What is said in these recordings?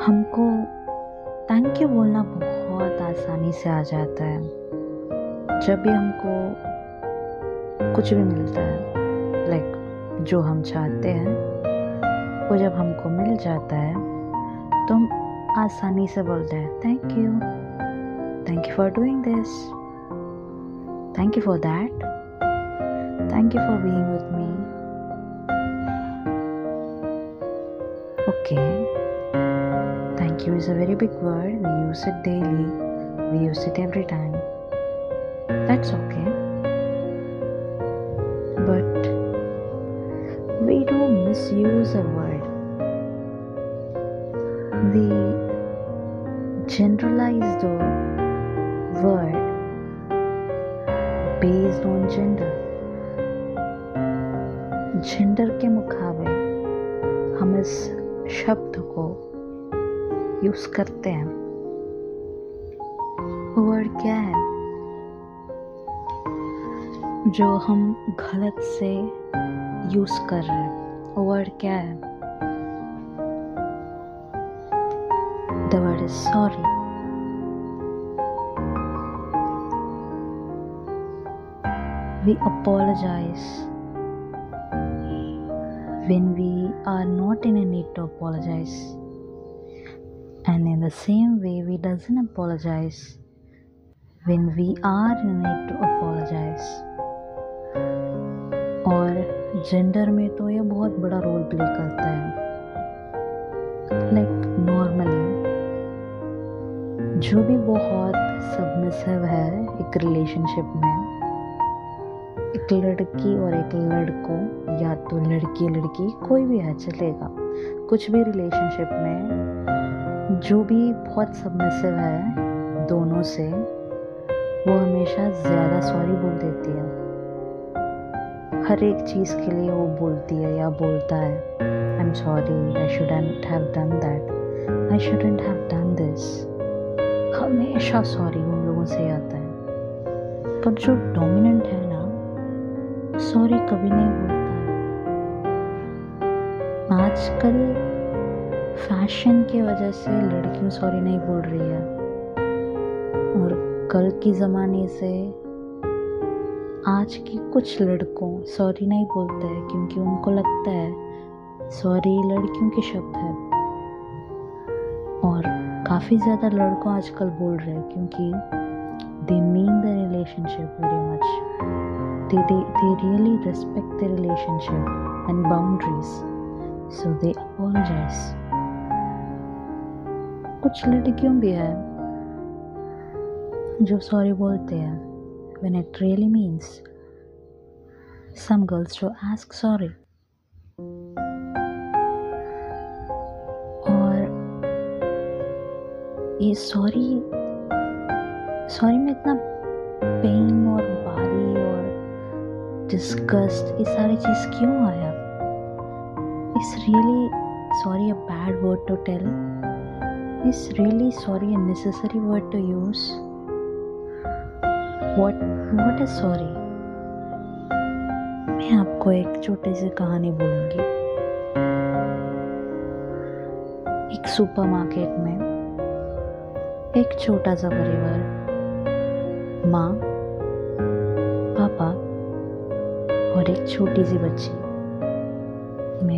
हमको thank you बोलना बहुत आसानी से आ जाता है। जब भी हमको कुछ भी मिलता है लाइक जो हम चाहते हैं, वो जब हमको मिल जाता है तो हम आसानी से बोलते हैं thank you thank you for doing this thank you for that thank you for being with me okay thank you is a very big word we use it daily we use it every time that's okay but we do misuse a word we generalize the word based on gender gender के मुकाबले हम इस शब्द को use करते हैं। Word क्या है? जो हम गलत से यूज़ कर रहे हैं। वर्ड क्या है? The word is sorry we apologize. When we are not in a need to apologize and in the same way we doesn't apologize when we are in a need to apologize और gender में तो ये बहुत बड़ा role play करता है like normally जो भी बहुत सबमिसिव है एक रिलेशनशिप में एक लड़की और एक लड़को या तो लड़की लड़की कोई भी है चलेगा। कुछ भी रिलेशनशिप में जो भी बहुत सबमिसिव है दोनों से, वो हमेशा ज़्यादा सॉरी बोल देती है। हर एक चीज़ के लिए वो बोलती है या बोलता है I am sorry I shouldn't have done that I shouldn't have done this हमेशा सॉरी उन लोगों से आता है। पर जो डोमिनेंट है ना सॉरी कभी नहीं बोलता है। आजकल फ़ैशन के वजह से लड़कियों सॉरी नहीं बोल रही है। और कल के ज़माने से आज के कुछ लड़कों सॉरी नहीं बोलते हैं, क्योंकि उनको लगता है सॉरी लड़कियों के शब्द है। और काफ़ी ज़्यादा लड़कों आजकल बोल रहे हैं, क्योंकि they mean the relationship very much they, they, they really respect the relationship and boundaries so they apologize कुछ लड़कियों भी है जो सॉरी बोलते हैं when it really means some girls to ask sorry और ये सॉरी सॉरी में इतना पेन और बारी और डिस्गस्ट ये सारी चीज़ क्यों आया? Is really sorry a bad word to tell is really sorry a necessary word to use what what is sorry मैं आपको एक छोटी सी कहानी बोलूँगी। एक सुपरमार्केट में एक छोटा सा परिवार, माँ और एक छोटी सी बच्ची। May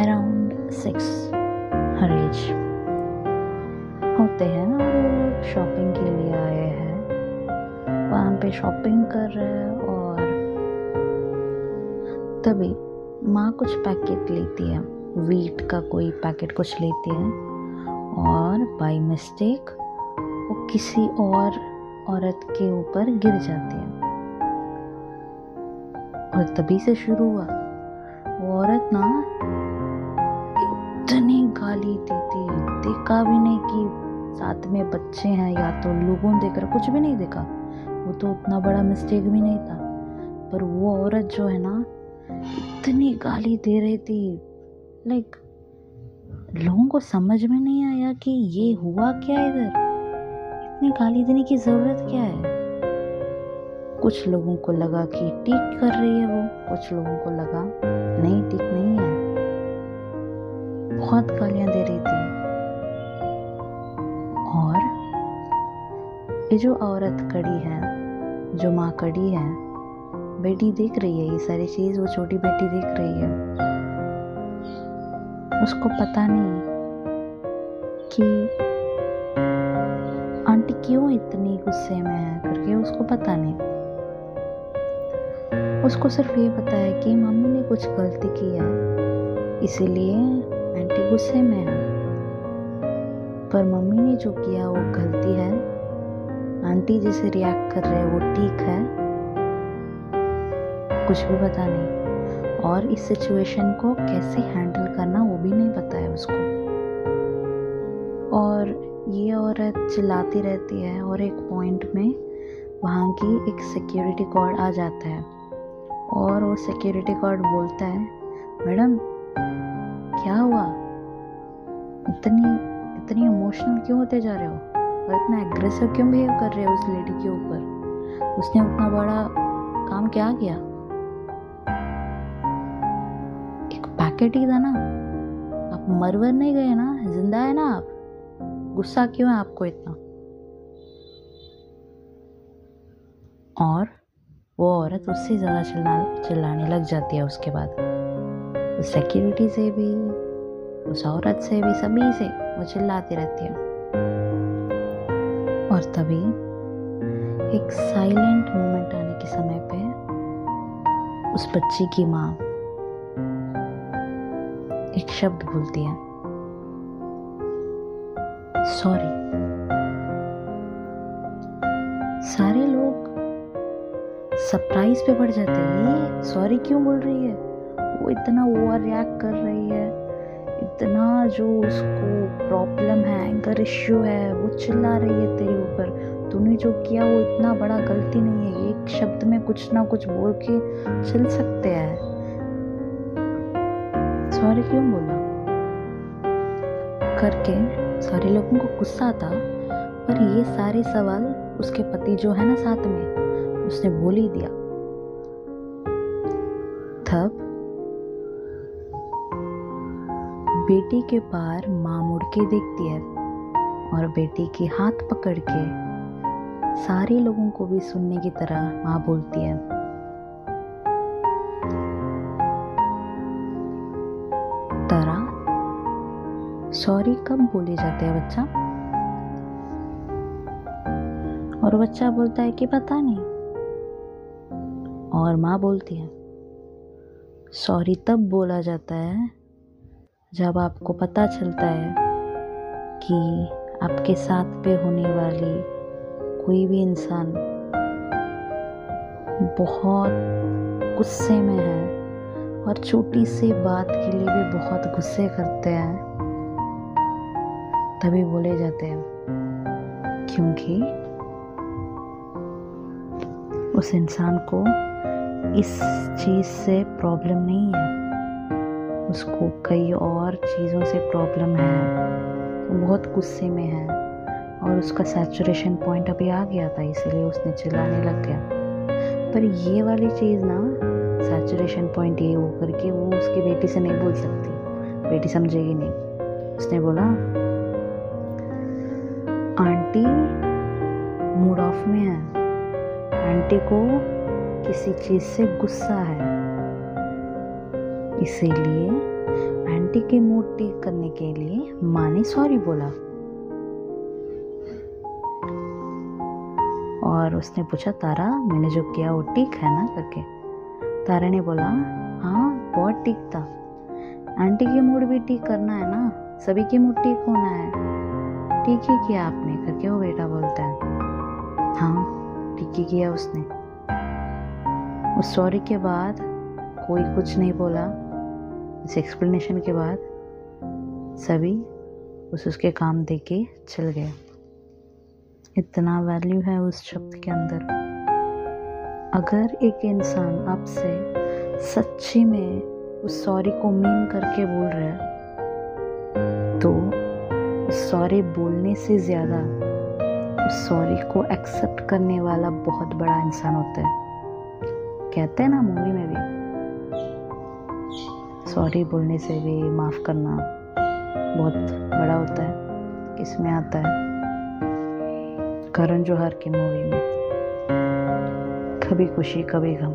around six her age होते हैं ना वो शॉपिंग के लिए आए हैं। वहाँ पे शॉपिंग कर रहे हैं और तभी माँ कुछ पैकेट लेती है। वीट का कोई पैकेट कुछ लेती है। और बाय मिस्टेक वो किसी और औरत के ऊपर गिर जाती है। और तभी से शुरू हुआ। वो औरत ना इतनी गाली देती, देखा भी नहीं कि साथ में बच्चे हैं या तो लोगों ने देख रहा कुछ भी नहीं देखा। वो तो उतना बड़ा मिस्टेक भी नहीं था। पर वो औरत जो है ना, इतनी गाली दे रही थी। लाइक लोगों को समझ में नहीं आया कि ये हुआ क्या इधर? इतनी गाली देने की ज़रूरत क्या है? कुछ लोगों को लगा कि ठीक कर रही है वो, कुछ लोगों को लगा, नहीं, ठीक नहीं है। बहुत गालियाँ दे रही थी। और ये जो औरत कड़ी है, जो माँ कड़ी है, बेटी देख रही है, ये सारी चीज़ वो छोटी बेटी देख रही है। उसको पता नहीं कि आंटी क्यों इतनी गुस्से में है करके उसको पता नहीं। उसको सिर्फ़ ये है कि मम्मी ने कुछ गलती की है इसीलिए आंटी गुस्से में है। पर मम्मी ने जो किया वो गलती है। आंटी जैसे रिएक्ट कर रहे हैं वो ठीक है। कुछ भी पता नहीं। और इस सिचुएशन को कैसे हैंडल करना वो भी नहीं पता है उसको। और ये औरत चिल्लाती रहती है और एक पॉइंट में वहाँ की एक सिक्योरिटी गार्ड आ जाता है। और वो सिक्योरिटी गार्ड बोलता है, मैडम, क्या हुआ? इतनी इतनी इमोशनल क्यों होते जा रहे हो? और इतना एग्रेसिव क्यों बिहेव कर रहे हो उस लेडी के ऊपर? उसने उतना बड़ा काम क्या किया? एक पैकेट ही था ना। आप मरवर नहीं गए ना? ज़िंदा है ना आप? गुस्सा क्यों है आपको इतना? और वो औरत उससे ज़्यादा चिल्ला, चिल्लाने लग जाती है उसके बाद। उस सिक्योरिटी से भी, उस औरत से भी, सभी से वो चिल्लाती रहती है। और तभी एक साइलेंट मोमेंट आने के समय पे उस बच्ची की माँ एक शब्द बोलती है। सॉरी सारे लोग सरप्राइज़ पे पड़ जाते हैं। ये सॉरी क्यों बोल रही है? वो इतना ओवर रिएक्ट कर रही है। इतना जो उसको प्रॉब्लम है एंगर इश्यू है, वो चिल्ला रही है तेरे ऊपर। तूने जो किया वो इतना बड़ा गलती नहीं है। एक शब्द में कुछ ना कुछ बोल के चल सकते हैं। सॉरी क्यों बोला? करके सारे लोगों को गुस्सा था पर ये सारे सवाल उसके पति जो है ना साथ में उसने बोल ही दिया। तब बेटी के पार माँ मुड़ के देखती है और बेटी के हाथ पकड़ के सारे लोगों को भी सुनने की तरह माँ बोलती है। तारा, सॉरी कब बोले जाते हैं बच्चा। और बच्चा बोलता है कि पता नहीं। और माँ बोलती है सॉरी तब बोला जाता है जब आपको पता चलता है कि आपके साथ पे होने वाली कोई भी इंसान बहुत गुस्से में है और छोटी सी बात के लिए भी बहुत गुस्से करते हैं, तभी बोले जाते हैं, क्योंकि उस इंसान को इस चीज़ से प्रॉब्लम नहीं है। उसको कई और चीज़ों से प्रॉब्लम है। वो बहुत गुस्से में है। और उसका सैचुरेशन पॉइंट अभी आ गया था, इसीलिए उसने चिल्लाने लग गया। पर ये वाली चीज़ ना सैचुरेशन पॉइंट ये हो करके वो उसकी बेटी से नहीं बोल सकती। बेटी समझेगी नहीं। उसने बोला, आंटी मूड ऑफ़ में है। आंटी को किसी चीज़ से गुस्सा है। इसीलिए आंटी के मूड ठीक करने के लिए माँ ने सॉरी बोला। और उसने पूछा, तारा, मैंने जो किया वो ठीक है ना? करके। तारा ने बोला हाँ बहुत ठीक था। आंटी के मूड भी ठीक करना है ना? सभी के मूड ठीक होना है। ठीक ही किया आपने, करके वो बेटा बोलता है। हाँ ठीक ही किया उसने। उस सॉरी के बाद कोई कुछ नहीं बोला। इस एक्सप्लेनेशन के बाद सभी उस उसके काम दे के चल गए। इतना वैल्यू है उस शब्द के अंदर। अगर एक इंसान आपसे सच्ची में उस सॉरी को मीन करके बोल रहा है तो उस सॉरी बोलने से ज़्यादा उस सॉरी को एक्सेप्ट करने वाला बहुत बड़ा इंसान होता है। कहते हैं ना मूवी में भी। सॉरी बोलने से भी माफ़ करना बहुत बड़ा होता है इसमें आता है। करण जौहर की मूवी में। कभी खुशी, कभी गम,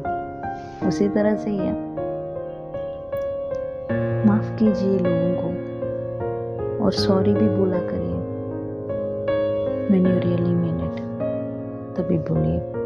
उसी तरह से ही है। माफ़ कीजिए लोगों को, और सॉरी भी बोला करिए। when you really mean it तभी बोलिए।